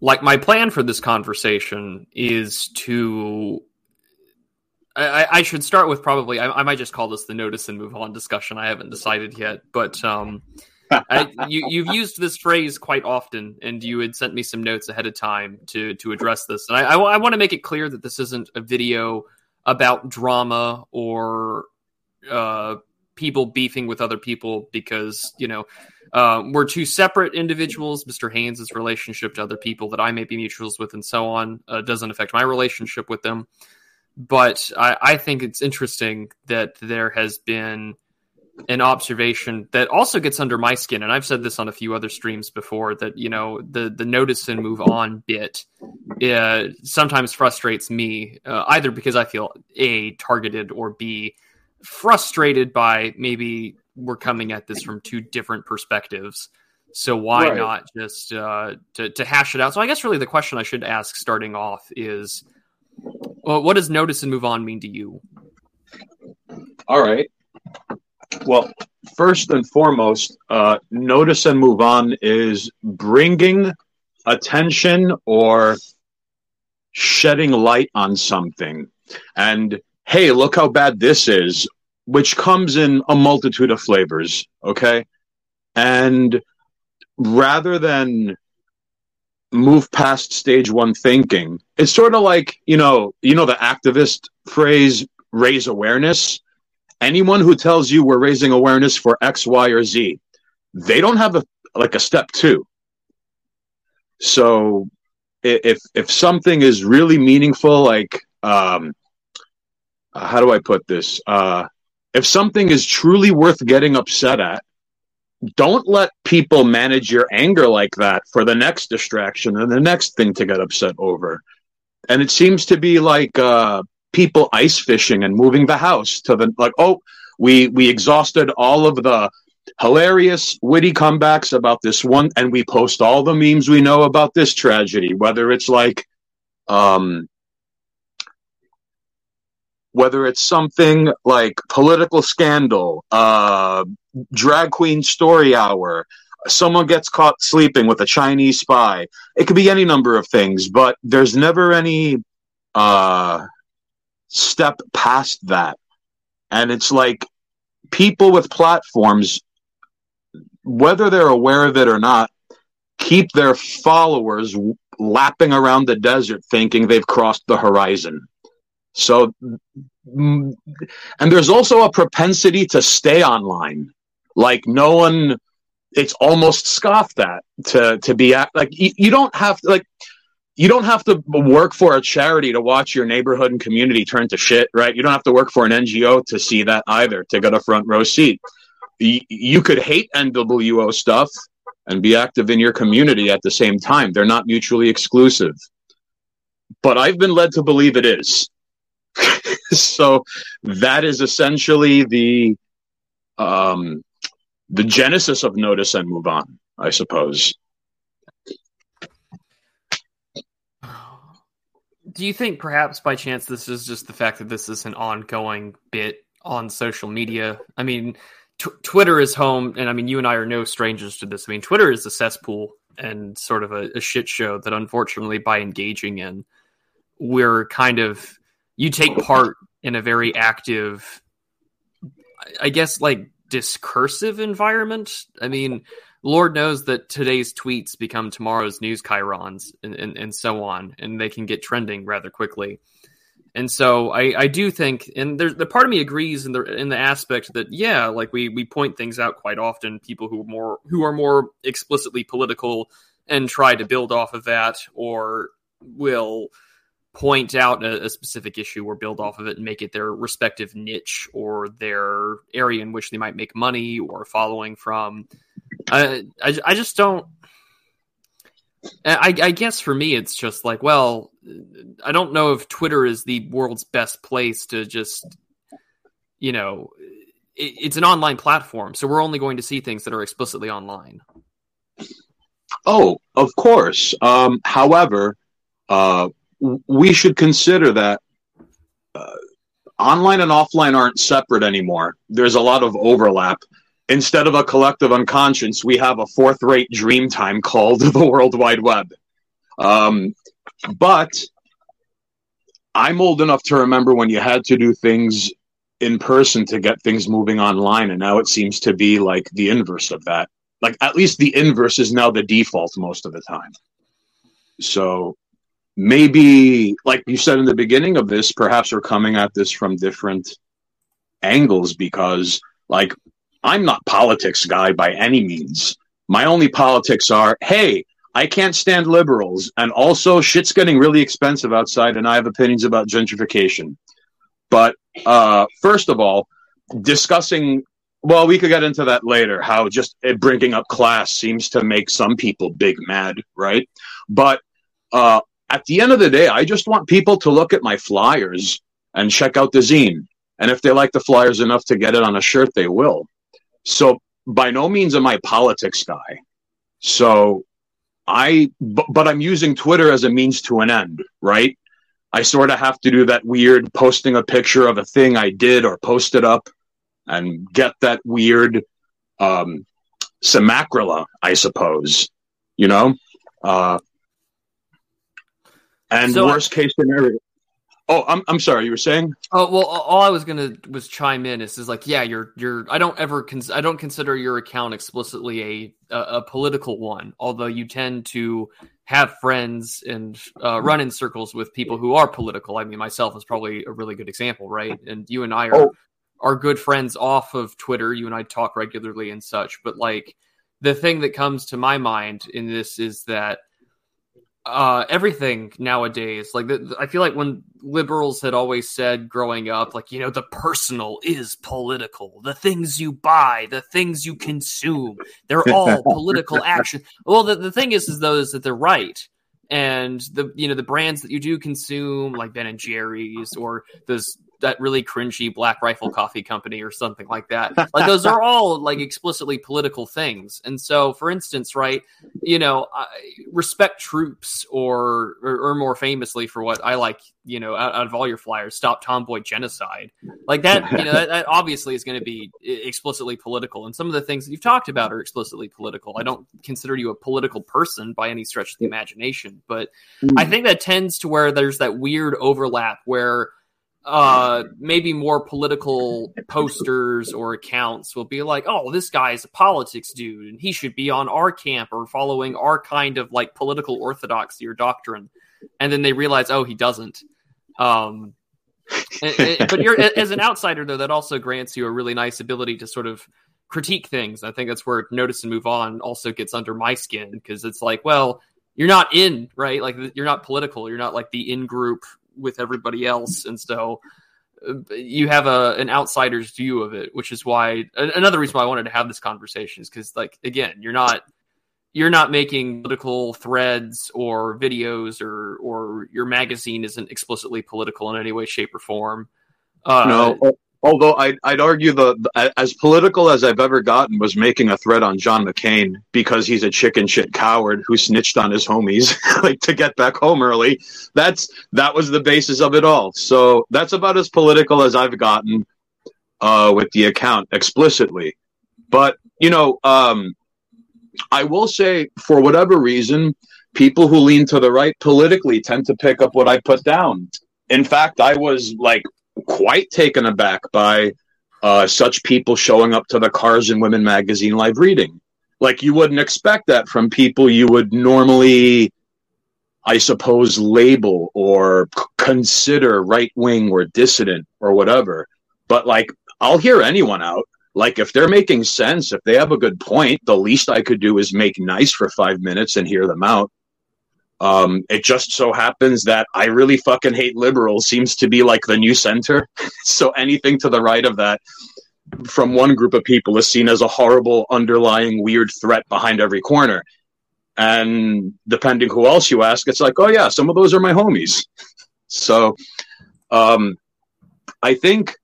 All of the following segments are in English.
like my plan for this conversation is to I, I, should start with probably I, I, might just call this the notice and move on discussion. I haven't decided yet, but um, I, you, you've used this phrase quite often, and you had sent me some notes ahead of time to to address this. And I, I want to make it clear that this isn't a video about drama or uh, people beefing with other people because you know uh, we're two separate individuals. Mr. Hanes' relationship to other people that I may be mutuals with, and so on, uh, doesn't affect my relationship with them. But I, I think it's interesting that there has been an observation that also gets under my skin, and I've said this on a few other streams before. That you know the the notice and move on bit uh, sometimes frustrates me, uh, either because I feel a targeted or b frustrated by maybe we're coming at this from two different perspectives. So why right. not just uh, to to hash it out? So I guess really the question I should ask starting off is, well, what does notice and move on mean to you? All right. Well, first and foremost, uh, notice and move on is bringing attention or shedding light on something. And hey, look how bad this is, which comes in a multitude of flavors. Okay. And rather than move past stage one thinking, it's sort of like, you know, you know, the activist phrase raise awareness anyone who tells you we're raising awareness for X, Y, or Z, they don't have a like a step two. So if if something is really meaningful, like um, how do I put this? Uh, if something is truly worth getting upset at, don't let people manage your anger like that for the next distraction and the next thing to get upset over. And it seems to be like uh, people ice fishing and moving the house to the like oh we we exhausted all of the hilarious witty comebacks about this one and we post all the memes we know about this tragedy whether it's like um whether it's something like political scandal uh drag queen story hour someone gets caught sleeping with a chinese spy it could be any number of things but there's never any uh step past that. And it's like people with platforms, whether they're aware of it or not, keep their followers lapping around the desert thinking they've crossed the horizon. So, mm, and there's also a propensity to stay online. Like no one, it's almost scoffed at to, to be like, you, you don't have to, like, you don't have to work for a charity to watch your neighborhood and community turn to shit, right? You don't have to work for an NGO to see that either, to get a front row seat. You could hate NWO stuff and be active in your community at the same time. They're not mutually exclusive. But I've been led to believe it is. so that is essentially the um, the genesis of notice and move on, I suppose. do you think perhaps by chance this is just the fact that this is an ongoing bit on social media? I mean, t- Twitter is home, and I mean, you and I are no strangers to this. I mean, Twitter is a cesspool and sort of a, a shit show that, unfortunately, by engaging in, we're kind of you take part in a very active, I guess, like discursive environment. I mean, Lord knows that today's tweets become tomorrow's news chyrons and, and, and so on, and they can get trending rather quickly. And so I, I do think, and there's the part of me agrees in the in the aspect that yeah, like we we point things out quite often. People who are more who are more explicitly political and try to build off of that, or will point out a, a, specific issue or build off of it and make it their respective niche or their area in which they might make money or following from. I, I, I just don't. I, I guess for me, it's just like, well, I don't know if Twitter is the world's best place to just, you know, it, it's an online platform, so we're only going to see things that are explicitly online. Oh, of course. Um, however, uh, we should consider that uh, online and offline aren't separate anymore. There's a lot of overlap instead of a collective unconscious, we have a fourth rate dream time called the World Wide Web. Um, but I'm old enough to remember when you had to do things in person to get things moving online, and now it seems to be like the inverse of that. Like at least the inverse is now the default most of the time. So maybe, like you said in the beginning of this, perhaps we're coming at this from different angles because, like, I'm not politics guy by any means. My only politics are, hey, I can't stand liberals, and also shit's getting really expensive outside, and I have opinions about gentrification. But uh, first of all, discussing well, we could get into that later. How just bringing up class seems to make some people big mad, right? But uh, at the end of the day, I just want people to look at my flyers and check out the zine. And if they like the flyers enough to get it on a shirt, they will. So by no means am I politics guy. So I, but, but I'm using Twitter as a means to an end, right? I sort of have to do that weird posting a picture of a thing I did or post it up and get that weird um, simulacra, I suppose, you know? Uh, and so, worst case scenario. Oh, I'm I'm sorry. You were saying? Oh well, all I was gonna was chime in is is like, yeah, you're you're. I don't ever cons- I don't consider your account explicitly a, a, a political one, although you tend to have friends and uh, run in circles with people who are political. I mean, myself is probably a really good example, right? And you and I are oh. are good friends off of Twitter. You and I talk regularly and such. But like, the thing that comes to my mind in this is that uh, everything nowadays. Like the, I feel like when liberals had always said growing up, like you know, the personal is political. The things you buy, the things you consume, they're all political action. Well, the, the thing is, is though, is that they're right. And the you know the brands that you do consume, like Ben and Jerry's, or those that really cringy Black Rifle Coffee Company or something like that. Like those are all like explicitly political things. And so, for instance, right, you know, I respect troops, or, or, or more famously for what I like, you know, out, out, of all your flyers, stop tomboy genocide. Like that, you know, that, that obviously is going to be explicitly political. And some of the things that you've talked about are explicitly political. I don't consider you a political person by any stretch of the imagination, but I mm. think that tends to where there's that weird overlap where uh, maybe more political posters or accounts will be like, oh, this guy's a politics dude and he should be on our camp or following our kind of like political orthodoxy or doctrine. And then they realize, oh, he doesn't. Um, and, and, but you're as an outsider though, that also grants you a really nice ability to sort of critique things. I think that's where notice and move on also gets under my skin because it's like, well, you're not in right, like you're not political. You're not like the in group with everybody else, and so you have a an outsider's view of it, which is why another reason why I wanted to have this conversation is because, like, again, you're not you're not making political threads or videos or or your magazine isn't explicitly political in any way, shape, or form. Uh, no, Although I'd, I'd argue the, the, as political as I've ever gotten was making a threat on John McCain because he's a chicken shit coward who snitched on his homies like to get back home early. That's that was the basis of it all. So that's about as political as I've gotten uh, with the account explicitly. But you know, um, I will say for whatever reason, people who lean to the right politically tend to pick up what I put down. In fact, I was like quite taken aback by uh, such people showing up to the Cars and Women magazine live reading. Like you wouldn't expect that from people you would normally, I suppose, label or consider right wing or dissident or whatever. But like, I'll hear anyone out. Like, if they're making sense, if they have a good point, the least I could do is make nice for five minutes and hear them out. Um, it just so happens that I really fucking hate liberals seems to be like the new center. so anything to the right of that from one group of people is seen as a horrible underlying weird threat behind every corner. And depending who else you ask, it's like, oh yeah, some of those are my homies. so um, I think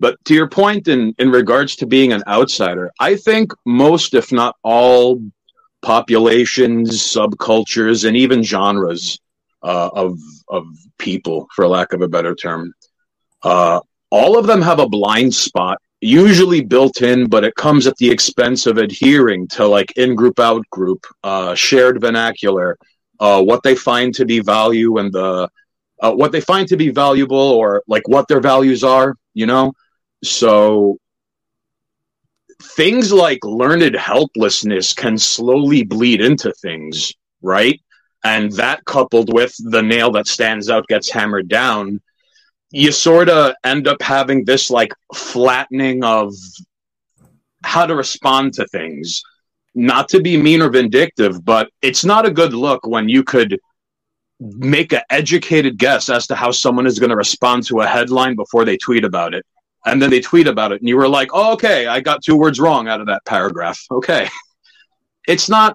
but to your point in, in regards to being an outsider, I think most, if not all, populations, subcultures, and even genres uh, of of people, for lack of a better term. Uh, all of them have a blind spot, usually built in, but it comes at the expense of adhering to like in group, out group, uh, shared vernacular, uh, what they find to be value and the uh, what they find to be valuable or like what their values are, you know. So things like learned helplessness can slowly bleed into things, right? And that coupled with the nail that stands out gets hammered down, you sort of end up having this like flattening of how to respond to things. Not to be mean or vindictive, but it's not a good look when you could make an educated guess as to how someone is going to respond to a headline before they tweet about it. And then they tweet about it, and you were like, oh, okay, I got two words wrong out of that paragraph. Okay. It's not,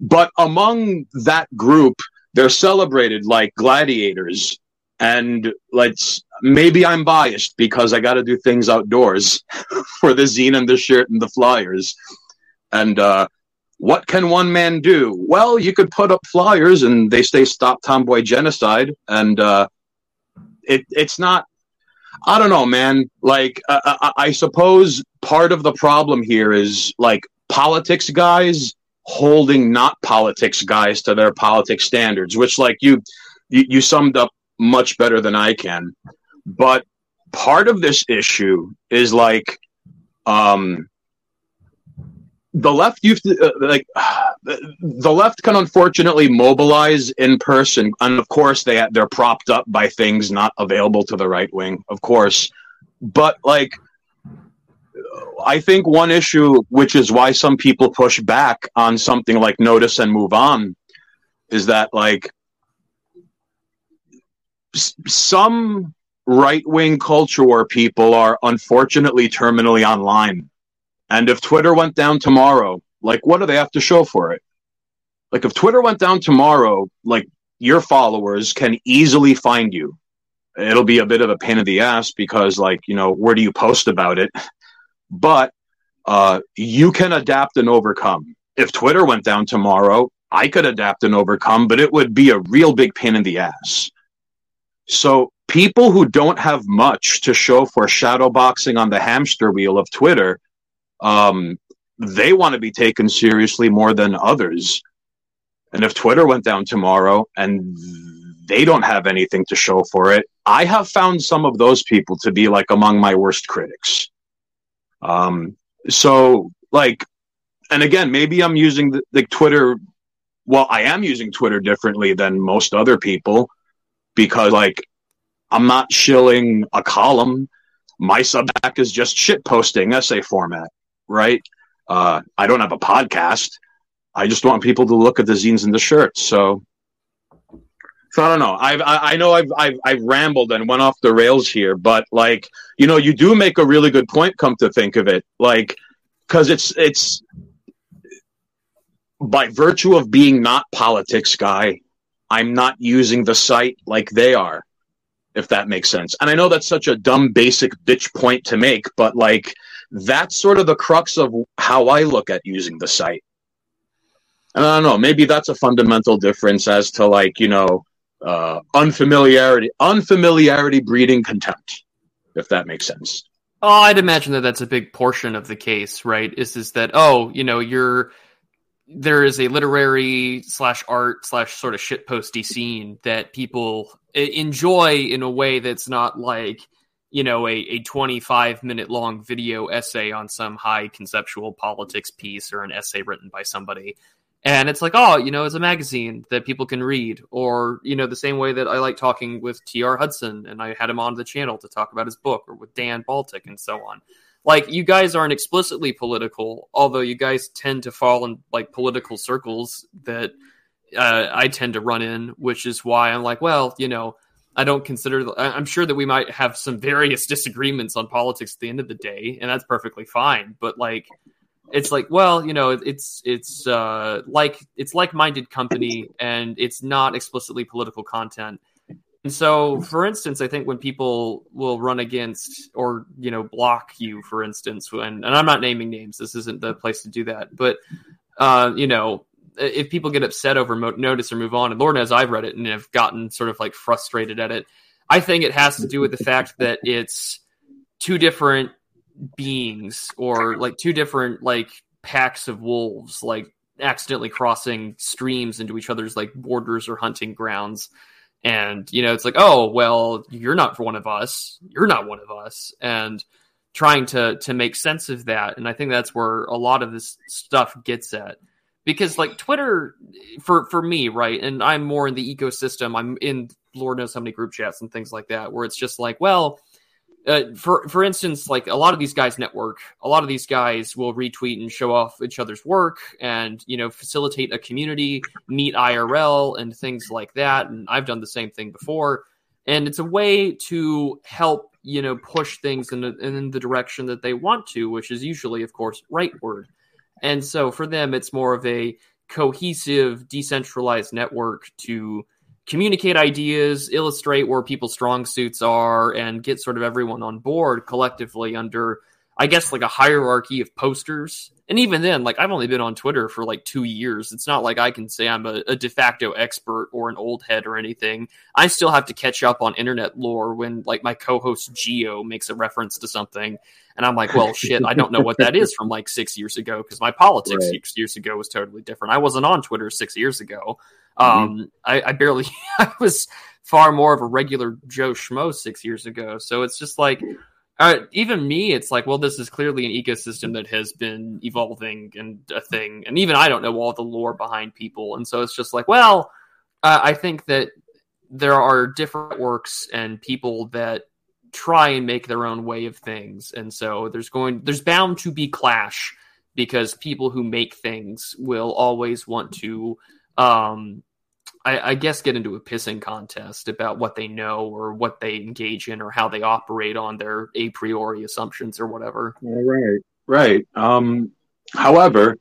but among that group, they're celebrated like gladiators. And let's maybe I'm biased because I got to do things outdoors for the zine and the shirt and the flyers. And uh, what can one man do? Well, you could put up flyers and they say stop tomboy genocide. And uh, it, it's not, I don't know, man. Like, uh, I, I suppose part of the problem here is like politics guys holding not politics guys to their politics standards, which like you, you, you summed up much better than I can. But part of this issue is like, um, the left used to uh, like the left can unfortunately mobilize in person and of course they they're propped up by things not available to the right wing of course. But like i think one issue which is why some people push back on something like notice and move on is that like some right wing culture war people are unfortunately terminally online and if Twitter went down tomorrow, like what do they have to show for it? Like if Twitter went down tomorrow, like your followers can easily find you. It'll be a bit of a pain in the ass because like, you know, where do you post about it? But uh, you can adapt and overcome. If Twitter went down tomorrow, I could adapt and overcome, but it would be a real big pain in the ass. So people who don't have much to show for shadowboxing on the hamster wheel of Twitter um, they want to be taken seriously more than others. And if Twitter went down tomorrow and they don't have anything to show for it, I have found some of those people to be like among my worst critics. Um, so like, and again, maybe I'm using the, the Twitter. Well, I am using Twitter differently than most other people because like I'm not shilling a column. My Substack is just shit posting essay format right? Uh, I don't have a podcast. I just want people to look at the zines and the shirts. So, so I don't know. I've, I, I know I've, I've, I've rambled and went off the rails here, but like, you know, you do make a really good point. Come to think of it, like, because it's, it's by virtue of being not politics guy, I'm not using the site like they are, if that makes sense. And I know that's such a dumb, basic bitch point to make, but like, that's sort of the crux of how I look at using the site. And I don't know, maybe that's a fundamental difference as to like, you know, uh, unfamiliarity, unfamiliarity breeding contempt, if that makes sense. Oh, I'd imagine that that's a big portion of the case, right? Is is that oh, you know, you're there is a literary slash art slash sort of shitposty scene that people enjoy in a way that's not like you know, a, a 25 minute long video essay on some high conceptual politics piece or an essay written by somebody. And it's like, oh, you know, it's a magazine that people can read. Or, you know, the same way that I like talking with T.R. Hudson and I had him on the channel to talk about his book or with Dan Baltic and so on. Like, you guys aren't explicitly political, although you guys tend to fall in like political circles that uh, I tend to run in, which is why I'm like, well, you know, I don't consider. I'm sure that we might have some various disagreements on politics at the end of the day, and that's perfectly fine. But like, it's like, well, you know, it's it's uh, like it's like-minded company, and it's not explicitly political content. And so, for instance, I think when people will run against or you know block you, for instance, when and I'm not naming names, this isn't the place to do that, but uh, you know, if people get upset over mo- notice or move on, and Lord knows I've read it and have gotten sort of like frustrated at it. I think it has to do with the fact that it's two different beings or like two different like packs of wolves. Like accidentally crossing streams into each other's like borders or hunting grounds. And, you know, it's like, oh, well, you're not one of us. You're not one of us. And trying to to make sense of that. And I think that's where a lot of this stuff gets at. Because like Twitter for for me, right, and I'm more in the ecosystem. I'm in Lord knows how many group chats and things like that, where it's just like, well, uh, for for instance, like a lot of these guys network. A lot of these guys will retweet and show off each other's work, and you know facilitate a community, meet IRL, and things like that. And I've done the same thing before, and it's a way to help you know push things in the, in the direction that they want to, which is usually, of course, rightward. And so for them, it's more of a cohesive, decentralized network to communicate ideas, illustrate where people's strong suits are, and get sort of everyone on board collectively under, I guess, like a hierarchy of posters. And even then, like I've only been on Twitter for like two years. It's not like I can say I'm a, a de facto expert or an old head or anything. I still have to catch up on internet lore when like my co-host Geo makes a reference to something. And I'm like, well, shit, I don't know what that is from like six years ago because my politics right. six years ago was totally different. I wasn't on Twitter six years ago. Mm-hmm. Um, I, I barely, I was far more of a regular Joe Schmo six years ago. So it's just like, uh, even me, it's like, well, this is clearly an ecosystem that has been evolving and a thing. And even I don't know all the lore behind people. And so it's just like, well, uh, I think that there are different works and people that try and make their own way of things. And so there's going, there's bound to be clash because people who make things will always want to um, I, I, guess get into a pissing contest about what they know or what they engage in or how they operate on their a priori assumptions or whatever. Right, right. Um, however,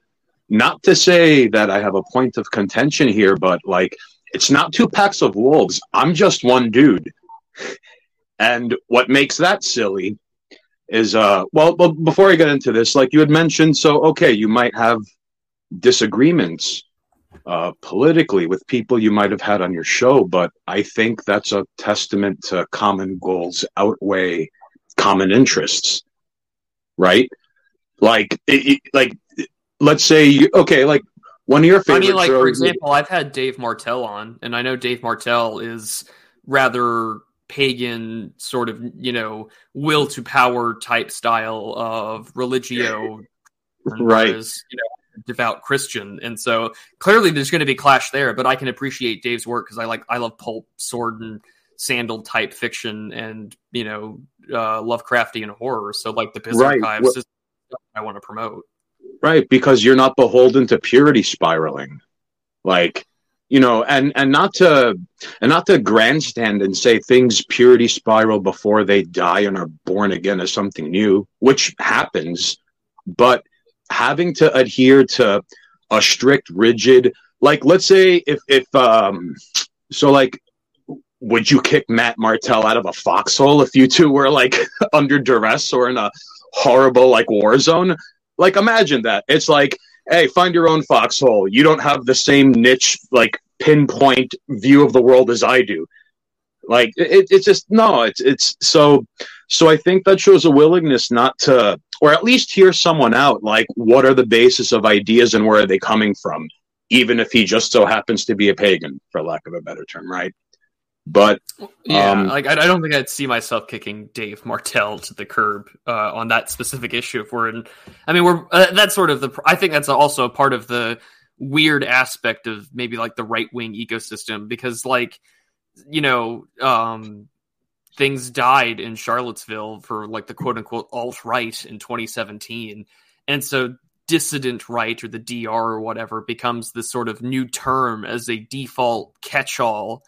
not to say that I have a point of contention here, but like it's not two packs of wolves. I'm just one dude. And what makes that silly is uh well, well before I get into this, like you had mentioned, so okay, you might have disagreements uh, politically with people you might have had on your show, but I think that's a testament to common goals outweigh common interests, right? Like, it, like, let's say, you, okay, like one of your favorite. I mean, like for example, I've had Dave Martell on, and I know Dave Martell is rather pagan, sort of, you know, will to power type style of religio. right. Whereas, you know, devout Christian, and so clearly there's going to be clash there. But I can appreciate Dave's work because I like I love pulp, sword, and sandal type fiction, and you know uh, Lovecraftian horror. So like the Piss right. Archives, well, I want to promote. Right, because you're not beholden to purity spiraling, like you know, and and not to and not to grandstand and say things purity spiral before they die and are born again as something new, which happens, but having to adhere to a strict, rigid, like let's say if if um so like would you kick Matt Martell out of a foxhole if you two were like under duress or in a horrible like war zone? Like imagine that. It's like, hey, find your own foxhole. You don't have the same niche like pinpoint view of the world as I do. Like it, it's just no, it's it's so so I think that shows a willingness not to or at least hear someone out like what are the basis of ideas and where are they coming from even if he just so happens to be a pagan for lack of a better term right? But yeah um, like I, I, don't think i'd see myself kicking dave martell to the curb uh, on that specific issue if we're in i mean we're uh, that's sort of the i think that's also a part of the weird aspect of maybe like the right wing ecosystem because like you know um things died in Charlottesville for like the quote unquote alt right in 2017. And so dissident right or the DR or whatever becomes this sort of new term as a default catch all.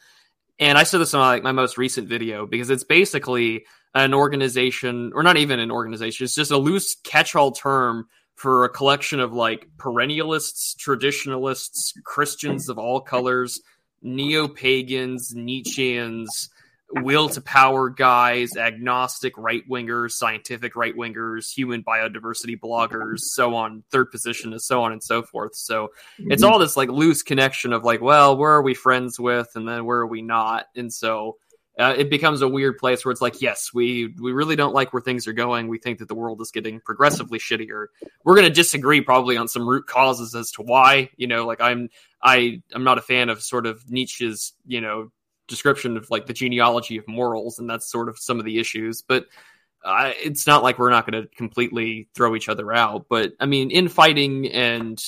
And I said this in like my most recent video because it's basically an organization, or not even an organization, it's just a loose catch all term for a collection of like perennialists, traditionalists, Christians of all colors, neo pagans, Nietzscheans, will to power guys, agnostic right wingers, scientific right wingers, human biodiversity bloggers, so on, third position, and so on and so forth. So mm-hmm. it's all this like loose connection of like, well, where are we friends with, and then where are we not? And so uh, it becomes a weird place where it's like, yes, we we really don't like where things are going. We think that the world is getting progressively shittier. We're going to disagree probably on some root causes as to why. You know, like I'm I I'm not a fan of sort of Nietzsche's you know description of like the genealogy of morals, and that's sort of some of the issues. But uh, it's not like we're not going to completely throw each other out. But I mean, infighting and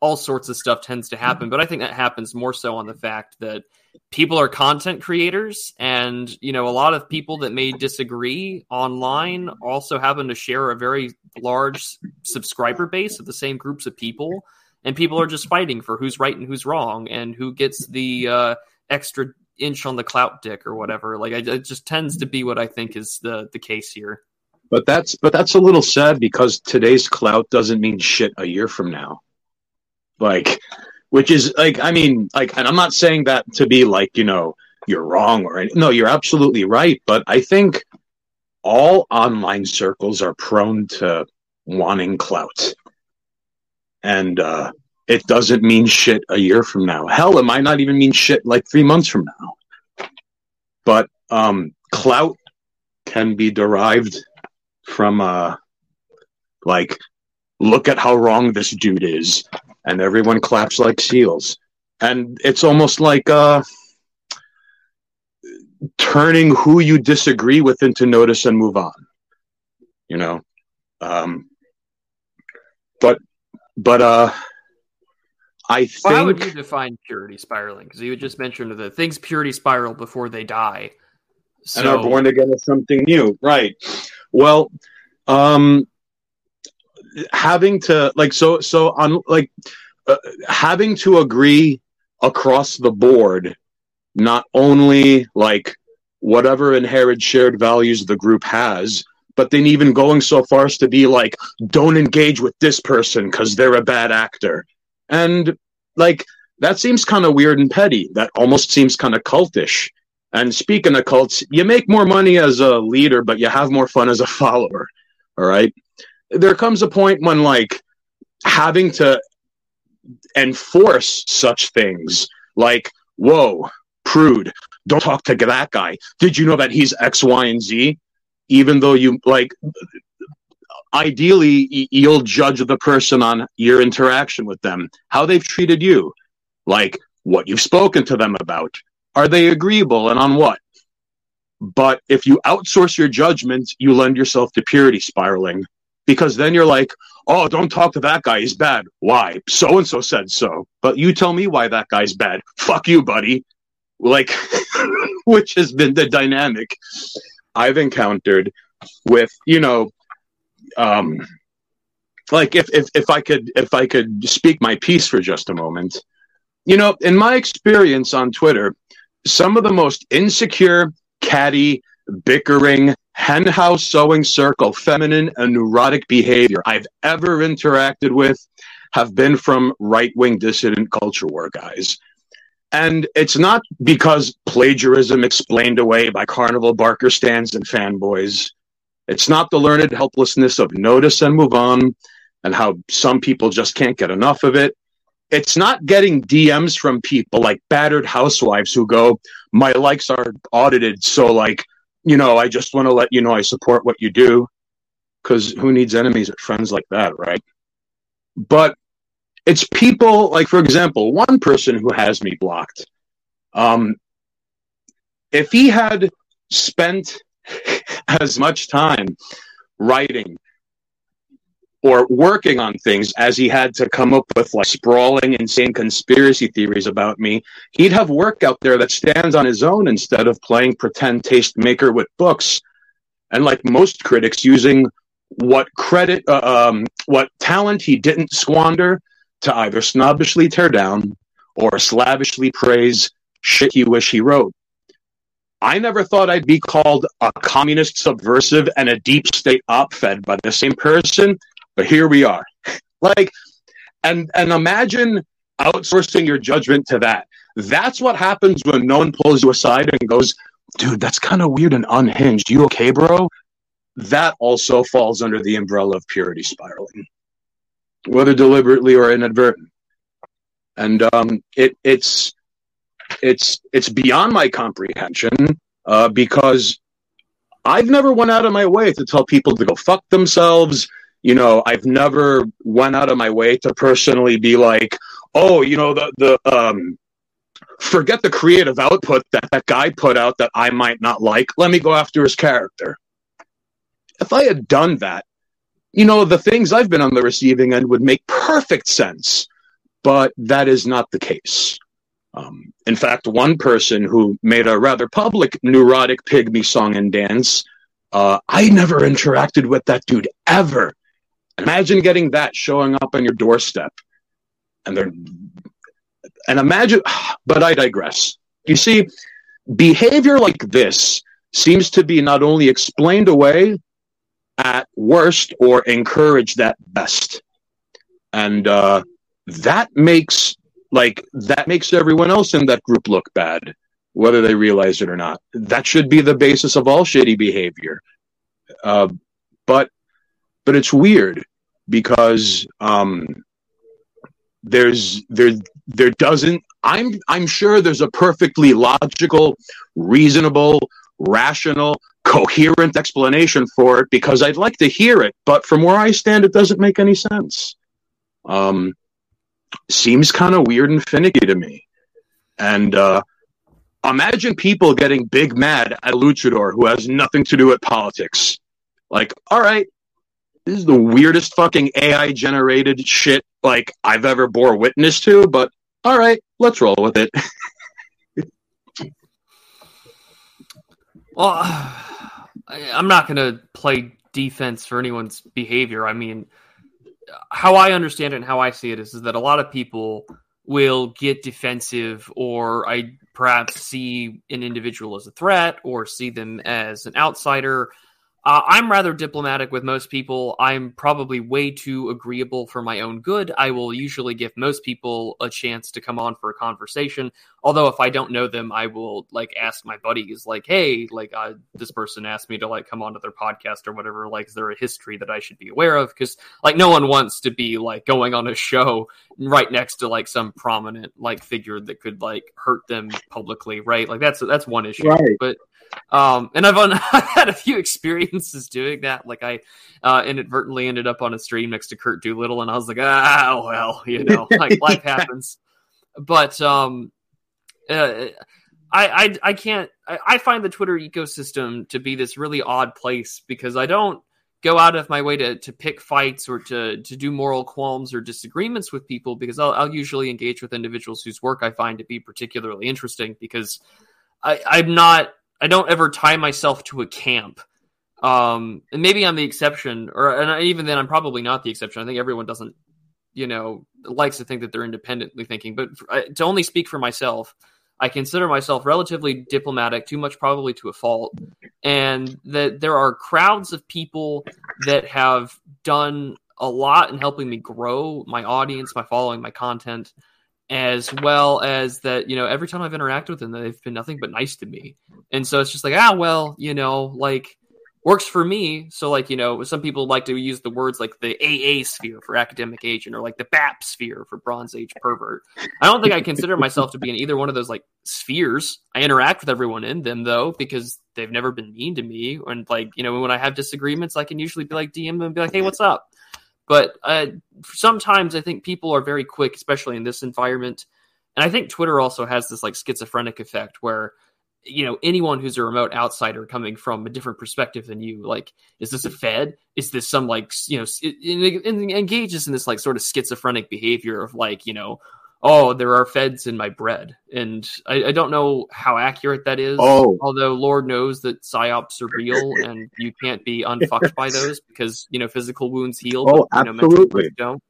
all sorts of stuff tends to happen. But I think that happens more so on the fact that people are content creators and you know a lot of people that may disagree online also happen to share a very large subscriber base of the same groups of people and people are just fighting for who's right and who's wrong and who gets the uh, extra inch on the clout dick or whatever like it just tends to be what i think is the the case here but that's but that's a little sad because today's clout doesn't mean shit a year from now like which is like i mean like and i'm not saying that to be like you know you're wrong or any, no you're absolutely right but i think all online circles are prone to wanting clout. And uh it doesn't mean shit a year from now. Hell it might not even mean shit like three months from now. But um clout can be derived from uh like look at how wrong this dude is and everyone claps like seals. And it's almost like uh, turning who you disagree with into notice and move on. You know, um, but but uh, I think. Well, how would you define purity spiraling? Because you just mentioned the things purity spiral before they die, so... and are born again as something new, right? Well, um, having to like so so on like uh, having to agree across the board not only like whatever inherent shared values the group has but then even going so far as to be like don't engage with this person because they're a bad actor. And like that seems kind of weird and petty. That almost seems kind of cultish. And speaking of cults you make more money as a leader but you have more fun as a follower. All right there comes a point when like having to enforce such things like whoa prude don't talk to that guy. Did you know that he's x y and z? Even though you like ideally you'll judge the person on your interaction with them how they've treated you like what you've spoken to them about. Are they agreeable and on what? But if you outsource your judgment you lend yourself to purity spiraling because then you're like, oh, don't talk to that guy. He's bad. Why? So and so said so. But you tell me why that guy's bad. Fuck you, buddy. Like, which has been the dynamic I've encountered with, you know, um, like if, if, if I could, if I could speak my piece for just a moment, you know, in my experience on Twitter, some of the most insecure, catty, bickering, henhouse sewing circle feminine and neurotic behavior I've ever interacted with have been from right wing dissident culture war guys. And it's not because plagiarism explained away by carnival barker stands and fanboys. It's not the learned helplessness of notice and move on and how some people just can't get enough of it. It's not getting DMs from people like battered housewives who go, My likes are audited, so like you know, I just want to let you know I support what you do because who needs enemies at friends like that, right? But it's people like, for example, one person who has me blocked. Um, if he had spent as much time writing or working on things as he had to come up with like sprawling, insane conspiracy theories about me, he'd have work out there that stands on his own instead of playing pretend tastemaker with books. And like most critics, using what credit, uh, um, what talent he didn't squander to either snobbishly tear down or slavishly praise shit he wish he wrote. I never thought I'd be called a communist subversive and a deep state op fed by the same person but here we are. like, and and imagine outsourcing your judgment to that. That's what happens when no one pulls you aside and goes, dude, that's kind of weird and unhinged. You okay, bro? That also falls under the umbrella of purity spiraling, whether deliberately or inadvertent. And um, it, it's it's it's beyond my comprehension uh, because I've never went out of my way to tell people to go fuck themselves. You know, I've never went out of my way to personally be like, oh, you know, the the um, forget the creative output that that guy put out that I might not like. Let me go after his character. If I had done that, you know, the things I've been on the receiving end would make perfect sense, but that is not the case. Um, in fact, one person who made a rather public neurotic pygmy song and dance, uh, I never interacted with that dude ever. Imagine getting that showing up on your doorstep, and they're and imagine, but I digress. You see, behavior like this seems to be not only explained away at worst or encouraged at best, and uh, that makes like that makes everyone else in that group look bad, whether they realize it or not. That should be the basis of all shitty behavior. Uh, but but it's weird because um, there's there there doesn't i'm i'm sure there's a perfectly logical reasonable rational coherent explanation for it because i'd like to hear it but from where i stand it doesn't make any sense. Um seems kind of weird and finicky to me. And uh imagine people getting big mad at a luchador who has nothing to do with politics. Like all right this is the weirdest fucking AI generated shit like I've ever bore witness to, but all right, let's roll with it. well, I'm not going to play defense for anyone's behavior. I mean, how I understand it and how I see it is, is that a lot of people will get defensive or I perhaps see an individual as a threat or see them as an outsider uh, I'm rather diplomatic with most people. I'm probably way too agreeable for my own good. I will usually give most people a chance to come on for a conversation. Although if I don't know them, I will like ask my buddies, like, "Hey, like uh, this person asked me to like come onto their podcast or whatever. Like, is there a history that I should be aware of?" Because like no one wants to be like going on a show right next to like some prominent like figure that could like hurt them publicly, right? Like that's that's one issue. Right. But um, and I've, un- I've had a few experiences doing that. Like I uh, inadvertently ended up on a stream next to Curt Doolittle, and I was like, ah, well, you know, like life happens. But um, uh, I, I I can't. I, I find the Twitter ecosystem to be this really odd place because I don't go out of my way to, to pick fights or to, to do moral qualms or disagreements with people because I'll, I'll usually engage with individuals whose work I find to be particularly interesting because I, I'm not I don't ever tie myself to a camp. Um, and maybe I'm the exception, or and even then, I'm probably not the exception. I think everyone doesn't, you know, likes to think that they're independently thinking. But for, to only speak for myself, I consider myself relatively diplomatic, too much probably to a fault, and that there are crowds of people that have done a lot in helping me grow my audience, my following, my content as well as that you know every time i've interacted with them they've been nothing but nice to me. And so it's just like ah well you know like works for me. So like you know some people like to use the words like the aa sphere for academic agent or like the bap sphere for bronze age pervert. I don't think i consider myself to be in either one of those like spheres. I interact with everyone in them though because they've never been mean to me. And like you know when i have disagreements i can usually be like dm them and be like hey what's up but uh, sometimes I think people are very quick, especially in this environment. And I think Twitter also has this like schizophrenic effect where you know anyone who's a remote outsider coming from a different perspective than you like is this a fed is this some like you know engages in this like sort of schizophrenic behavior of like you know oh, there are feds in my bread. And I, I, don't know how accurate that is. Oh. Although Lord knows that psyops are real and you can't be unfucked by those because, you know, physical wounds heal. Oh, but, you absolutely. Know, don't.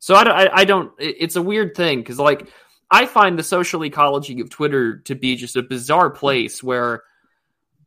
So I, I, I don't, it's a weird thing because, like, I find the social ecology of Twitter to be just a bizarre place where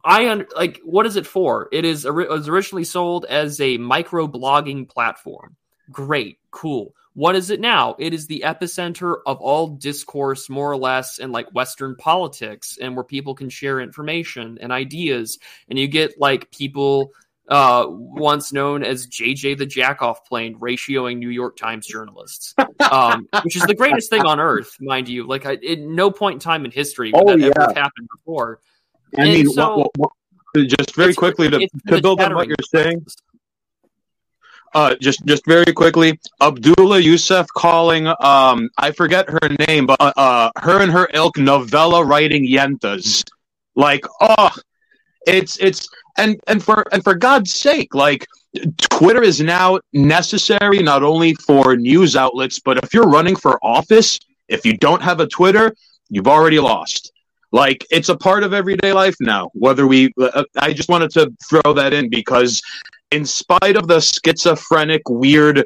I un- like what is it for? It is it was originally sold as a micro blogging platform. Great, cool. What is it now? It is the epicenter of all discourse, more or less, in like Western politics, and where people can share information and ideas. And you get like people uh, once known as JJ the Jackoff plane ratioing New York Times journalists, um, which is the greatest thing on earth, mind you. Like, I, at no point in time in history would oh, that yeah. ever happened before. I And mean, so- what, what, just very quickly to, to build on what you're saying. Uh, just just very quickly, Abdullah Youssef calling um I forget her name, but uh, uh her and her ilk novella writing yentas. Like, oh, it's it's and and for and for God's sake, like Twitter is now necessary not only for news outlets, but if you're running for office, if you don't have a Twitter, you've already lost. Like it's a part of everyday life now. Whether we, uh, I just wanted to throw that in because, in spite of the schizophrenic, weird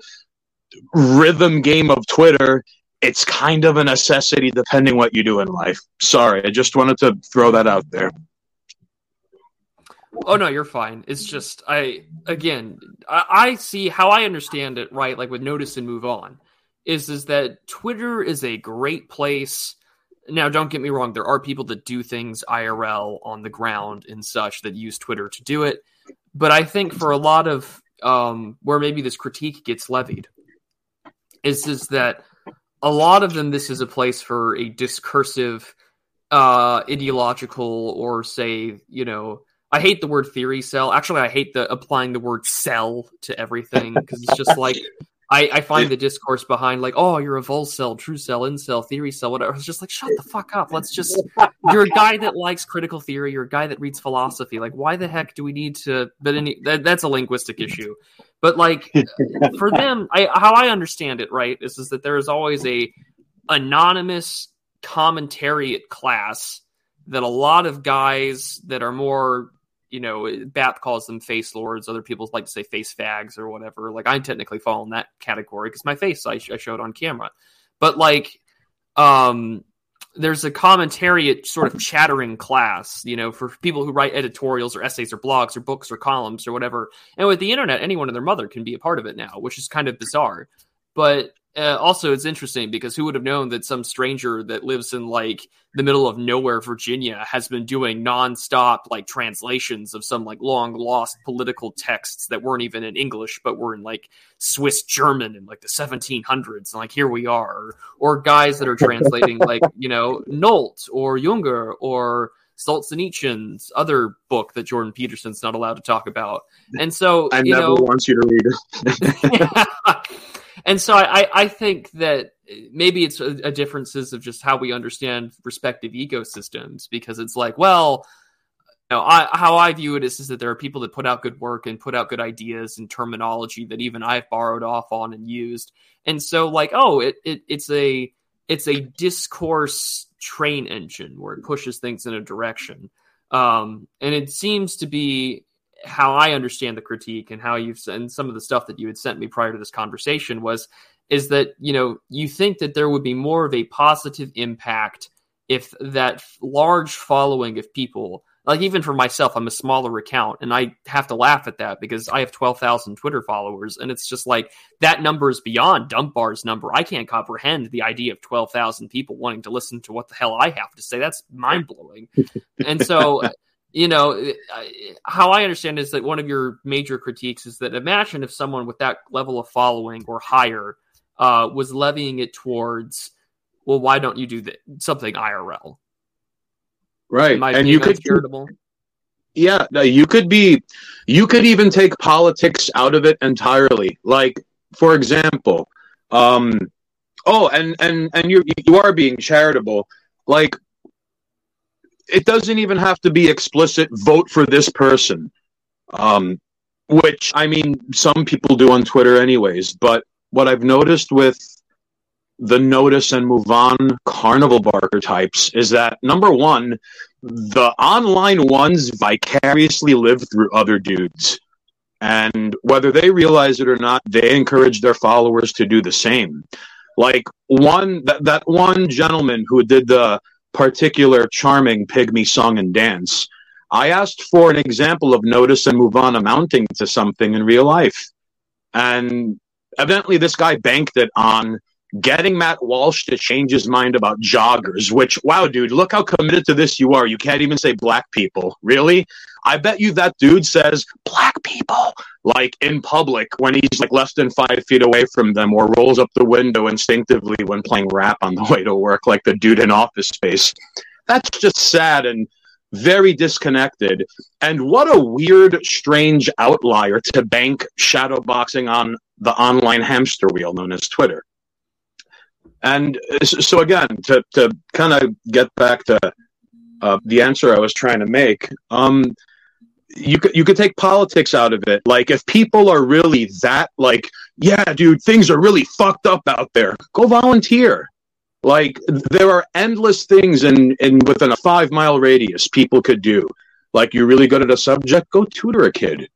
rhythm game of Twitter, it's kind of a necessity depending what you do in life. Sorry, I just wanted to throw that out there. Oh no, you're fine. It's just I again I, I see how I understand it right. Like with notice and move on, is is that Twitter is a great place. Now, don't get me wrong. There are people that do things IRL on the ground and such that use Twitter to do it. But I think for a lot of um, where maybe this critique gets levied is is that a lot of them this is a place for a discursive, uh, ideological, or say you know I hate the word theory cell. Actually, I hate the applying the word cell to everything because it's just like I, I find the discourse behind like, oh, you're a vol cell, true cell, incel, theory cell, whatever. It's just like, shut the fuck up. Let's just. You're a guy that likes critical theory. You're a guy that reads philosophy. Like, why the heck do we need to? But any that, that's a linguistic issue. But like for them, I how I understand it, right, is is that there is always a anonymous commentariat class that a lot of guys that are more you know, Bath calls them face lords. Other people like to say face fags or whatever. Like I technically fall in that category because my face I, I, showed on camera. But like, um, there's a commentariat sort of chattering class, you know, for people who write editorials or essays or blogs or books or columns or whatever. And with the internet, anyone and their mother can be a part of it now, which is kind of bizarre. But uh, also, it's interesting because who would have known that some stranger that lives in like the middle of nowhere, Virginia, has been doing nonstop like translations of some like long lost political texts that weren't even in English, but were in like Swiss German in like the 1700s. And like here we are, or, or guys that are translating like you know Nolte or Junger or Solzhenitsyn's other book that Jordan Peterson's not allowed to talk about. And so I never know, want you to read it. and so I, I think that maybe it's a, a differences of just how we understand respective ecosystems because it's like, well, you know, I, how I view it is, is that there are people that put out good work and put out good ideas and terminology that even I've borrowed off on and used. And so like, oh, it, it it's a it's a discourse train engine where it pushes things in a direction. Um, and it seems to be how I understand the critique and how you've and some of the stuff that you had sent me prior to this conversation was is that you know you think that there would be more of a positive impact if that large following of people like even for myself i'm a smaller account and i have to laugh at that because i have 12,000 twitter followers and it's just like that number is beyond Dunbar's number. I can't comprehend the idea of 12,000 people wanting to listen to what the hell i have to say. That's mind-blowing. And so you know how i understand is that one of your major critiques is that imagine if someone with that level of following or higher uh, was levying it towards well why don't you do that, something irl right. And you could uncharitable? yeah no, you could be you could even take politics out of it entirely. Like for example um oh and and and you you are being charitable. Like it doesn't even have to be explicit vote for this person. Um which i mean some people do on twitter anyways but what i've noticed with the notice and move on carnival barker types is that number one the online ones vicariously live through other dudes. And whether they realize it or not they encourage their followers to do the same. Like one that, that one gentleman who did the particular charming pygmy song and dance. I asked for an example of notice and move on amounting to something in real life. And evidently this guy banked it on getting Matt Walsh to change his mind about joggers, which, wow, dude, look how committed to this you are. You can't even say black people. Really? I bet you that dude says black people like in public when he's like less than five feet away from them or rolls up the window instinctively when playing rap on the way to work, like the dude in office space. That's just sad. And very disconnected. And what a weird, strange outlier to bank shadowboxing on the online hamster wheel known as Twitter. And so, again, to, to kind of get back to uh, the answer I was trying to make, um, you could you could take politics out of it. Like if people are really that like, yeah, dude, things are really fucked up out there. Go volunteer. Like there are endless things in in within a five mile radius people could do. Like you're really good at a subject, go tutor a kid.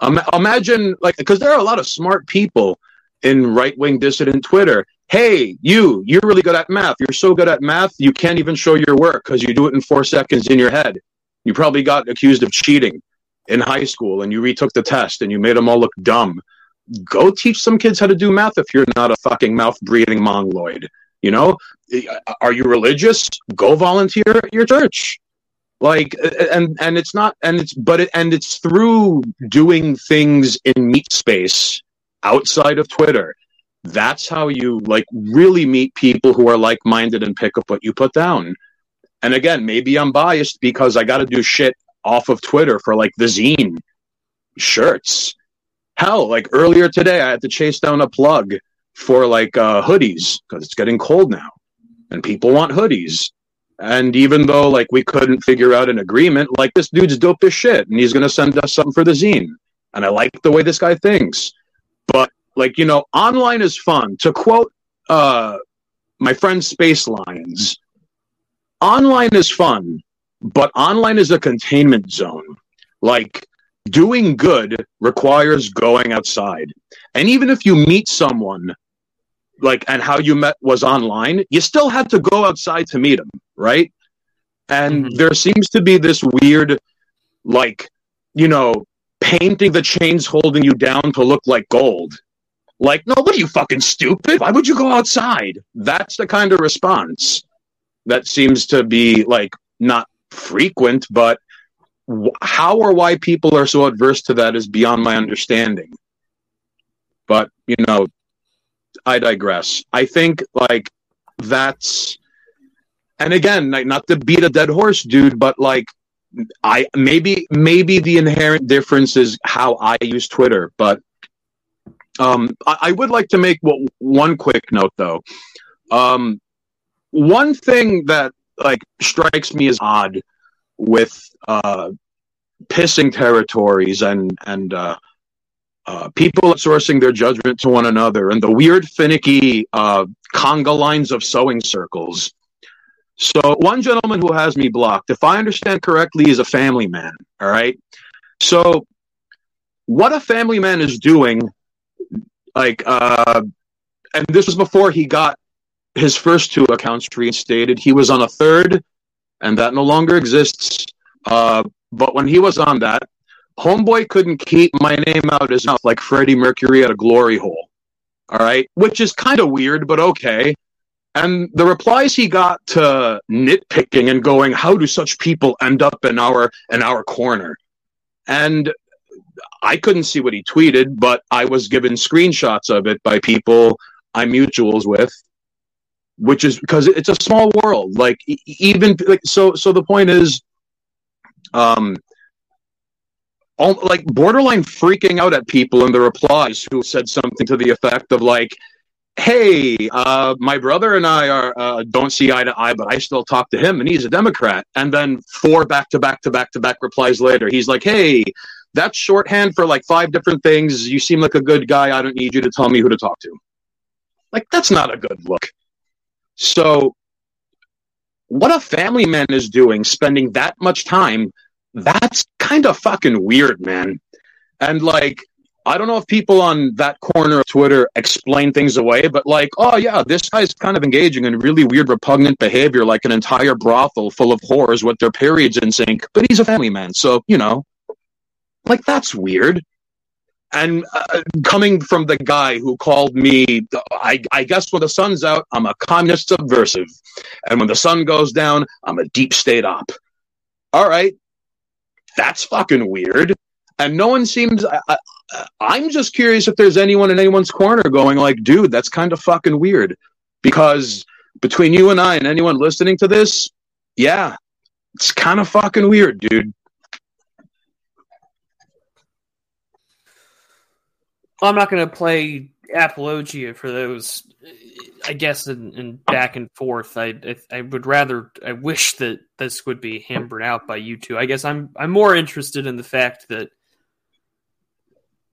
Um, imagine like because there are a lot of smart people in right wing dissident Twitter. Hey, you, you're really good at math. You're so good at math, you can't even show your work because you do it in four seconds in your head. You probably got accused of cheating in high school and you retook the test and you made them all look dumb. Go teach some kids how to do math if you're not a fucking mouth breathing mongoloid. You know, are you religious? Go volunteer at your church. Like, and and it's not, and it's but it, and it's through doing things in meat space outside of Twitter. That's how you like really meet people who are like minded and pick up what you put down. And again, maybe I'm biased because I got to do shit off of Twitter for like the zine shirts. Hell, like earlier today, I had to chase down a plug for like uh, hoodies because it's getting cold now and people want hoodies. And even though like we couldn't figure out an agreement, like this dude's dope as shit and he's going to send us something for the zine. And I like the way this guy thinks. But like, you know, online is fun. To quote uh, my friend Space Lions, online is fun but online is a containment zone. Like doing good requires going outside. And even if you meet someone like and how you met was online, you still had to go outside to meet them, right? And mm-hmm. there seems to be this weird like, you know, painting the chains holding you down to look like gold. Like, no, what are you fucking stupid? Why would you go outside? That's the kind of response that seems to be like not frequent, but how or why people are so adverse to that is beyond my understanding. But, you know, I digress. I think, like, that's, and again, like, not to beat a dead horse, dude, but, like, I maybe maybe the inherent difference is how I use Twitter, but um, I, I, would like to make one quick note though. Um, one thing that like strikes me as odd with uh, pissing territories and and uh, uh, people outsourcing their judgment to one another and the weird finicky uh, conga lines of sewing circles. So one gentleman who has me blocked, if I understand correctly, is a family man. All right. So what a family man is doing, like, uh, and this was before he got his first two accounts reinstated. He was on a third, and that no longer exists. Uh, but when he was on that, Homeboy couldn't keep my name out his mouth like Freddie Mercury at a glory hole. All right, which is kind of weird, but okay. And the replies he got to nitpicking and going, "How do such people end up in our in our corner?" And I couldn't see what he tweeted, but I was given screenshots of it by people I'm mutuals with, which is because it's a small world. Like even like so. So the point is, um, all, like borderline freaking out at people in the replies who said something to the effect of like, "Hey, uh, my brother and I are uh, don't see eye to eye, but I still talk to him, and he's a Democrat." And then four back to back to back to back replies later, he's like, "Hey." That's shorthand for like five different things. You seem like a good guy. I don't need you to tell me who to talk to. Like, that's not a good look. So, what a family man is doing, spending that much time, that's kind of fucking weird, man. And like, I don't know if people on that corner of Twitter explain things away, but like, oh yeah, this guy's kind of engaging in really weird, repugnant behavior, like an entire brothel full of whores with their periods in sync. But he's a family man, so you know, like that's weird and uh, coming from the guy who called me, I, I, guess when the sun's out, I'm a communist subversive. And when the sun goes down, I'm a deep state op. All right. That's fucking weird. And no one seems, I, am just curious if there's anyone in anyone's corner going like, dude, that's kind of fucking weird. Because between you and I and anyone listening to this, yeah, it's kind of fucking weird, dude. I'm not going to play apologia for those. I guess in, in back and forth. I, I, I would rather. I wish that this would be hammered out by you two. I guess I'm I'm more interested in the fact that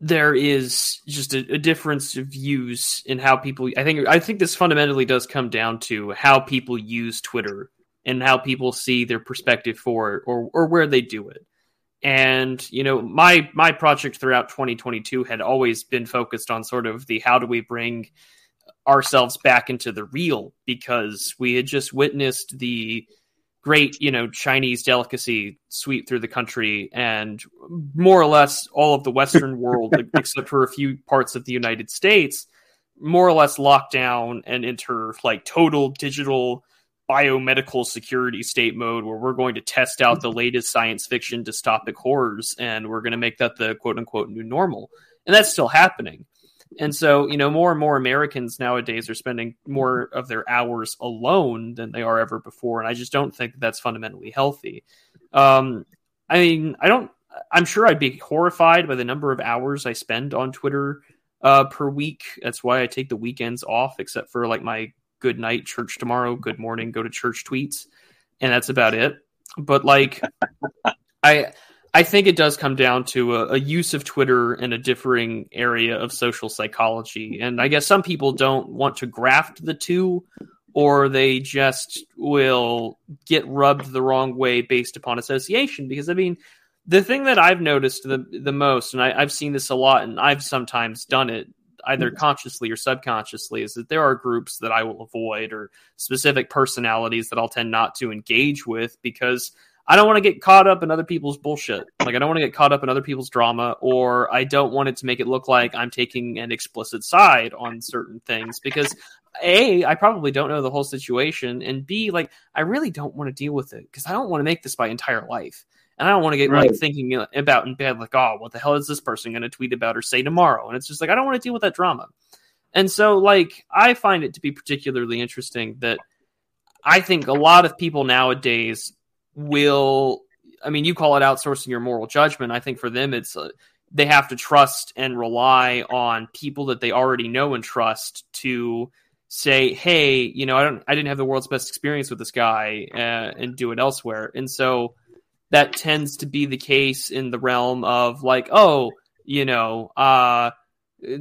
there is just a, a, difference of views in how people I think I think this fundamentally does come down to how people use Twitter and how people see their perspective for it or or where they do it. And you know, my my project throughout 2022 had always been focused on sort of the how do we bring ourselves back into the real? Because we had just witnessed the great, you know, Chinese delicacy sweep through the country and more or less all of the Western world, except for a few parts of the United States, more or less locked down and enter like total digital biomedical security state mode where we're going to test out the latest science fiction dystopic horrors and we're going to make that the quote unquote new normal. And that's still happening. And so, you know, more and more Americans nowadays are spending more of their hours alone than they are ever before. And I just don't think that that's fundamentally healthy. Um, I mean, I don't, I'm sure I'd be horrified by the number of hours I spend on Twitter uh, per week. That's why I take the weekends off, except for like my good night, church tomorrow, good morning, go to church tweets. And that's about it. But like, I, I think it does come down to a, a, use of Twitter in a differing area of social psychology. And I guess some people don't want to graft the two, or they just will get rubbed the wrong way based upon association. Because, I mean, the thing that I've noticed the, the most, and I, I've seen this a lot, and I've sometimes done it either mm-hmm. consciously or subconsciously, is that there are groups that I will avoid or specific personalities that I'll tend not to engage with because – I don't want to get caught up in other people's bullshit. Like I don't want to get caught up in other people's drama, or I don't want it to make it look like I'm taking an explicit side on certain things because a I probably don't know the whole situation, and b like I really don't want to deal with it because I don't want to make this my entire life, and I don't want to get right. like thinking about in bed like oh what the hell is this person going to tweet about or say tomorrow, and it's just like I don't want to deal with that drama, and so like I find it to be particularly interesting that. I think a lot of people nowadays will I mean, you call it outsourcing your moral judgment. I think for them, it's uh, they have to trust and rely on people that they already know and trust to say, "Hey, you know, I don't, I didn't have the world's best experience with this guy," uh, and do it elsewhere. And so that tends to be the case in the realm of like, oh, you know, uh,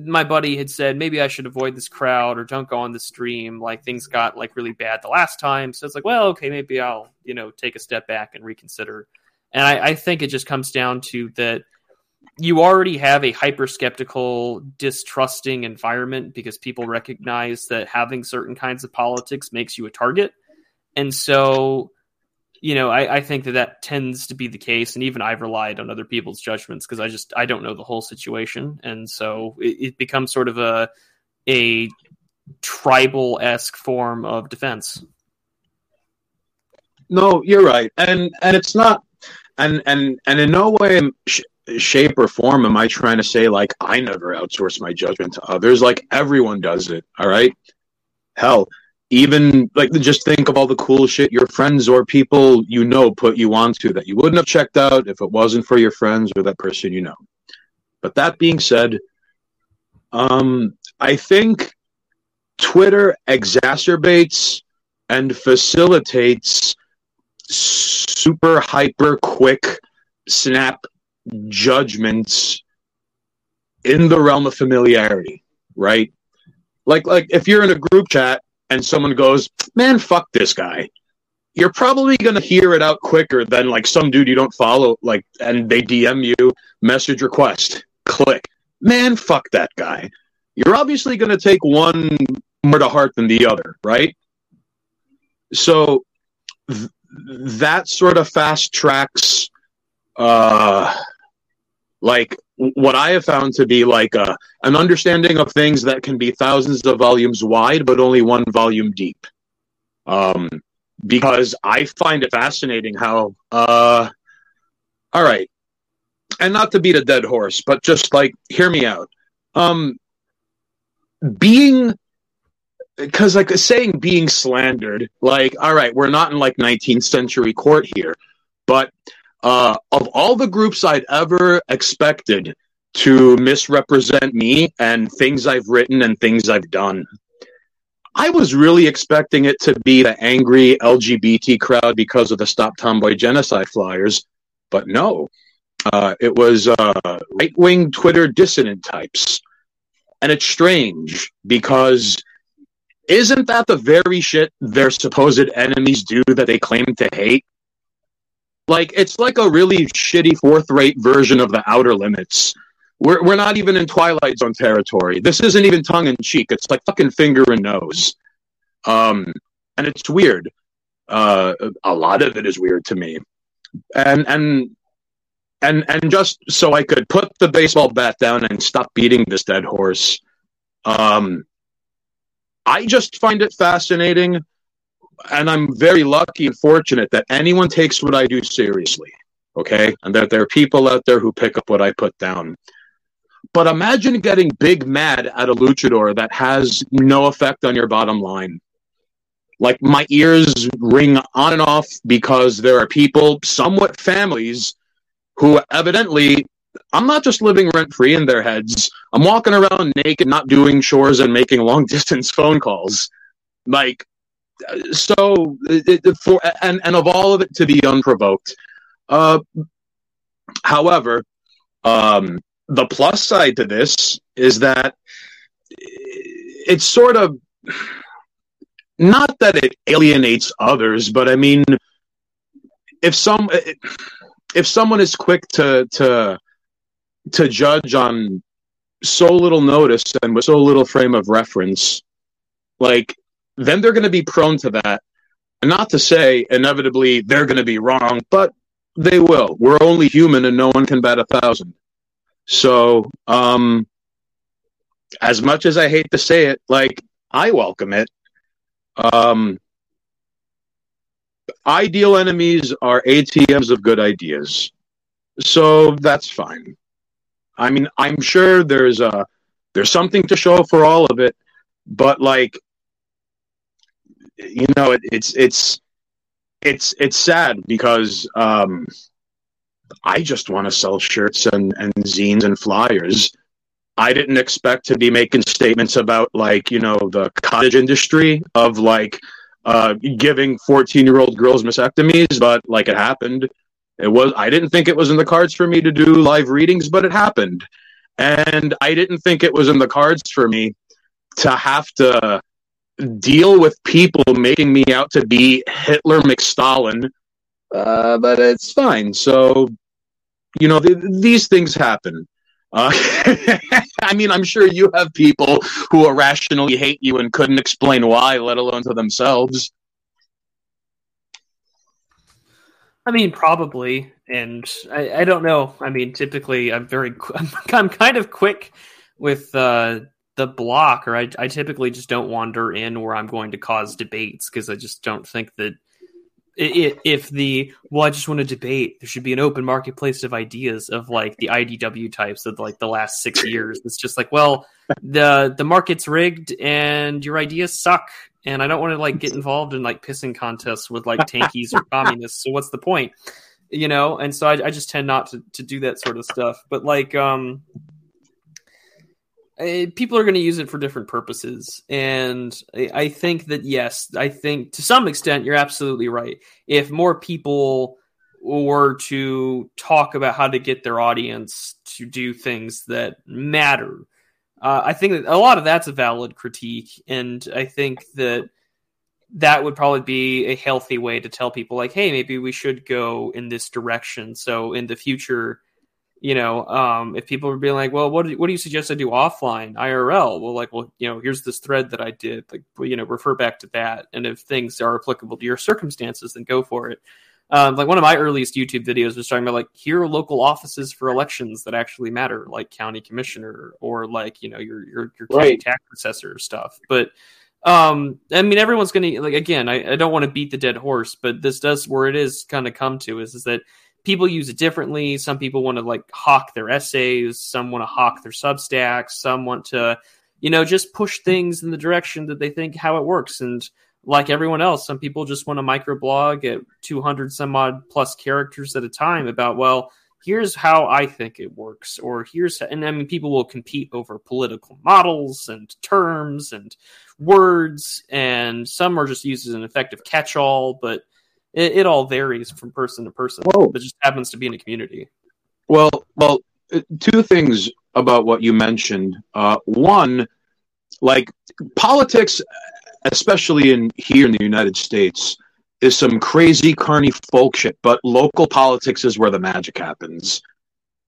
my buddy had said maybe I should avoid this crowd or don't go on the stream. Like things got like really bad the last time, so it's like, well, okay, maybe I'll you know take a step back and reconsider. And I, I think it just comes down to that you already have a hyper skeptical, distrusting environment because people recognize that having certain kinds of politics makes you a target, and so you know, I, I, think that that tends to be the case, and even I've relied on other people's judgments because I just I don't know the whole situation, and so it, it becomes sort of a a tribal esque form of defense. No, you're right, and and it's not, and and and in no way, um, sh- shape, or form am I trying to say like I never outsource my judgment to others. Like everyone does it. All right, hell even like just think of all the cool shit your friends or people you know put you onto that you wouldn't have checked out if it wasn't for your friends or that person you know. But that being said, um, I think Twitter exacerbates and facilitates super hyper quick snap judgments in the realm of familiarity, right? Like like if you're in a group chat and someone goes, man, fuck this guy, you're probably going to hear it out quicker than like some dude you don't follow, like, and they DM you, message request, click, man, fuck that guy. You're obviously going to take one more to heart than the other, right? So th- that sort of fast tracks, uh, like what I have found to be like a, an understanding of things that can be thousands of volumes wide, but only one volume deep. Um, because I find it fascinating how, uh, all right, and not to beat a dead horse, but just like hear me out. Um, being because like saying being slandered, like all right, we're not in like 19th century court here, but uh, of all the groups I'd ever expected to misrepresent me and things I've written and things I've done. I was really expecting it to be the angry LGBT crowd because of the Stop Tomboy Genocide flyers, but no. Uh, it was uh, right wing Twitter dissident types. And it's strange because isn't that the very shit their supposed enemies do that they claim to hate? Like, it's like a really shitty fourth rate version of the Outer Limits we're, we're not even in Twilight Zone territory. This isn't even tongue in cheek. It's like fucking finger and nose. Um, and it's weird. Uh, a lot of it is weird to me. And, and, and, and just so I could put the baseball bat down and stop beating this dead horse. Um, I just find it fascinating. And I'm very lucky and fortunate that anyone takes what I do seriously. Okay. And that there are people out there who pick up what I put down. But imagine getting big mad at a luchador that has no effect on your bottom line. Like my ears ring on and off because there are people, somewhat families, who evidently I'm not just living rent free in their heads. I'm walking around naked, not doing chores and making long distance phone calls. Like, so for and and of all of it to be unprovoked. Uh, however, um, the plus side to this is that it's sort of not that it alienates others, but I mean, if some if someone is quick to to to judge on so little notice and with so little frame of reference, like then they're going to be prone to that. not to say inevitably they're going to be wrong, but they will. We're only human, and no one can bat a thousand. So, um, as much as I hate to say it, like I welcome it. Um, ideal enemies are ATMs of good ideas. So that's fine. I mean, I'm sure there's a there's something to show for all of it, but like you know, it, it's it's it's it's sad because um I just want to sell shirts and, and zines and flyers. I didn't expect to be making statements about like, you know, the cottage industry of like uh, giving 14 year old girls mastectomies, but like it happened. It was, I didn't think it was in the cards for me to do live readings, but it happened. And I didn't think it was in the cards for me to have to deal with people making me out to be Hitler McStalin uh, but it's fine. So, you know, th- these things happen. Uh, I mean, I'm sure you have people who irrationally hate you and couldn't explain why, let alone to themselves. I mean, probably, and I, I don't know. I mean, typically, I'm very, I'm, kind of quick with uh, the block, or I, I typically just don't wander in where I'm going to cause debates because I just don't think that if the well i just want to debate there should be an open marketplace of ideas of like the idw types of like the last six years. It's just like well the the market's rigged and your ideas suck and i don't want to like get involved in like pissing contests with like tankies or communists so what's the point? You know and so I, I just tend not to, to do that sort of stuff. But like um uh, people are going to use it for different purposes and i think that yes i think to some extent you're absolutely right. If more people were to talk about how to get their audience to do things that matter uh, i think that a lot of that's a valid critique and i think that that would probably be a healthy way to tell people like hey maybe we should go in this direction. So in the future you know, um, if people are being like, well, what do, what do you suggest I do offline IRL? Well, like, well, you know, here's this thread that I did, like, you know, refer back to that. And if things are applicable to your circumstances, then go for it. Um, like one of my earliest YouTube videos was talking about like here are local offices for elections that actually matter, like county commissioner or like you know your your your county right. tax assessor stuff. But um, I mean, everyone's gonna like again. I, I don't want to beat the dead horse, but this does where it is kind of come to is is that people use it differently. Some people want to like hawk their essays, some want to hawk their Substacks, some want to, you know, just push things in the direction that they think how it works. And like everyone else, some people just want to microblog at 200 some odd plus characters at a time about, well, here's how I think it works, or here's, how, and I mean, people will compete over political models and terms and words, and some are just used as an effective catch all, but it, it, all varies from person to person. Whoa. It just happens to be in a community. Well, well, uh, two things about what you mentioned. Uh, one, like politics, especially in here in the United States, is some crazy carny folk shit. But local politics is where the magic happens.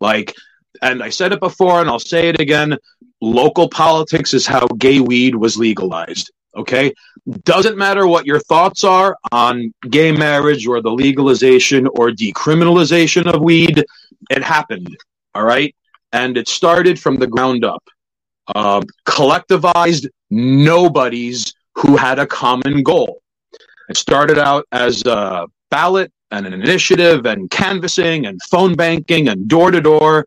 Like, and I said it before, and I'll say it again. Local politics is how gay weed was legalized. Okay, doesn't matter what your thoughts are on gay marriage or the legalization or decriminalization of weed. It happened. All right, and it started from the ground up. Uh, collectivized nobodies who had a common goal. It started out as a ballot and an initiative and canvassing and phone banking and door to door.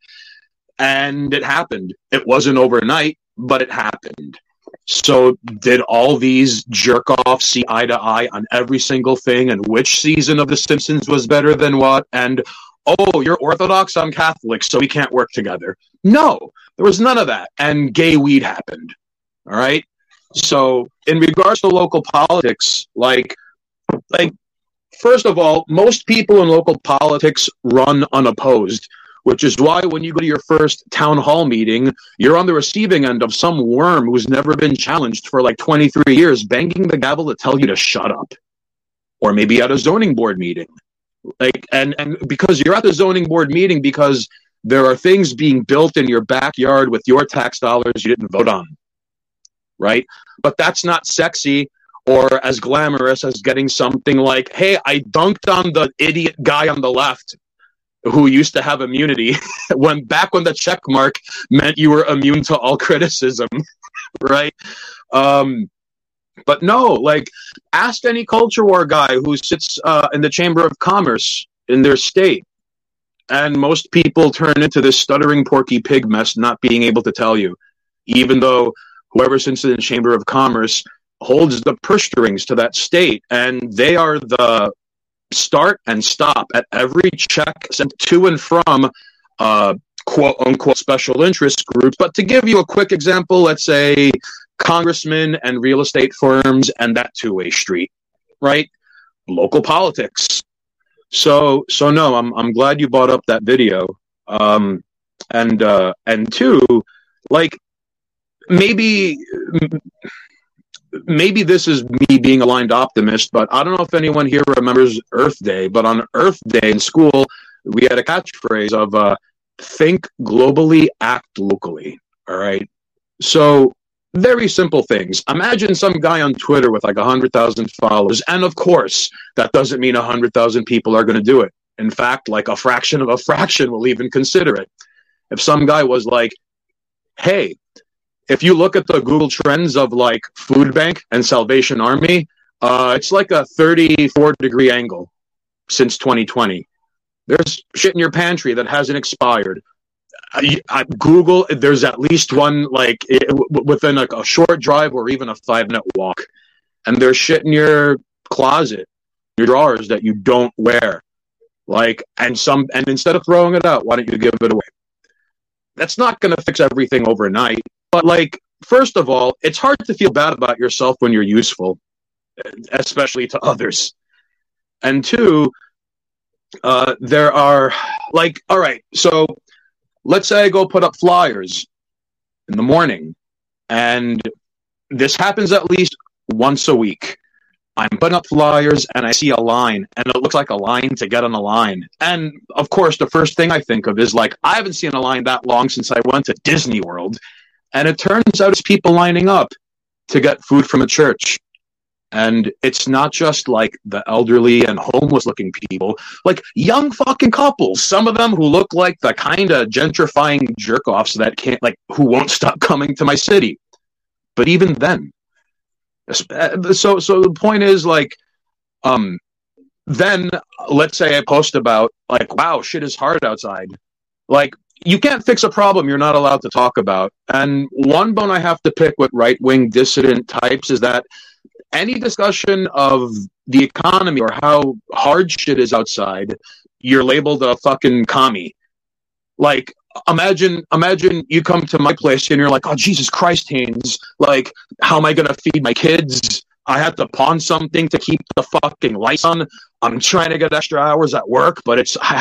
And it happened. It wasn't overnight, but it happened. So did all these jerk offs see eye to eye on every single thing and which season of The Simpsons was better than what? And oh, you're Orthodox, I'm Catholic, so we can't work together. No, there was none of that. And gay weed happened. All right. So in regards to local politics, like like first of all, most people in local politics run unopposed, which is why when you go to your first town hall meeting, you're on the receiving end of some worm who's never been challenged for like 23 years, banging the gavel to tell you to shut up. Or maybe at a zoning board meeting. Like and and because you're at the zoning board meeting because there are things being built in your backyard with your tax dollars you didn't vote on. Right? But that's not sexy or as glamorous as getting something like, hey, I dunked on the idiot guy on the left who used to have immunity when back when the check mark meant you were immune to all criticism, right? Um, but no, like ask any culture war guy who sits uh, in the Chamber of Commerce in their state. And most people turn into this stuttering porky pig mess, not being able to tell you, even though whoever sits in the Chamber of Commerce holds the purse strings to that state, and they are the start and stop at every check sent to and from uh, quote unquote special interest groups. But to give you a quick example, let's say congressmen and real estate firms and that two way street, right? Local politics. So so no, I'm I'm glad you brought up that video. Um, and uh, and two, like maybe maybe this is me being a blind optimist, but I don't know if anyone here remembers Earth Day. But on Earth Day in school, we had a catchphrase of uh, "Think globally, act locally." All right, so very simple things. Imagine some guy on Twitter with like a hundred thousand followers, and of course, that doesn't mean a hundred thousand people are going to do it. In fact, like a fraction of a fraction will even consider it. If some guy was like, "Hey," if you look at the Google trends of like Food Bank and Salvation Army, uh, it's like a 34 degree angle since 2020. There's shit in your pantry that hasn't expired. I, I Google, there's at least one like it, within like a short drive or even a five minute walk, and there's shit in your closet, your drawers that you don't wear. Like, and some, and instead of throwing it out, why don't you give it away? That's not going to fix everything overnight. But like, first of all, it's hard to feel bad about yourself when you're useful, especially to others. And two, uh, there are like, all right, so let's say I go put up flyers in the morning, and this happens at least once a week. I'm putting up flyers and I see a line and it looks like a line to get on a line. And of course, the first thing I think of is like, I haven't seen a line that long since I went to Disney World. And it turns out it's people lining up to get food from a church. And it's not just like the elderly and homeless looking people, like young fucking couples. Some of them who look like the kind of gentrifying jerk offs that can't, like, who won't stop coming to my city. But even then, so, so the point is like, um, then let's say I post about like, wow, shit is hard outside. Like, you can't fix a problem you're not allowed to talk about. And one bone I have to pick with right wing dissident types is that any discussion of the economy or how hard shit is outside, you're labeled a fucking commie. Like, imagine, imagine you come to my place and you're like, oh Jesus Christ, Hanes, like, how am I gonna feed my kids? I had to pawn something to keep the fucking lights on. I'm trying to get extra hours at work, but it's I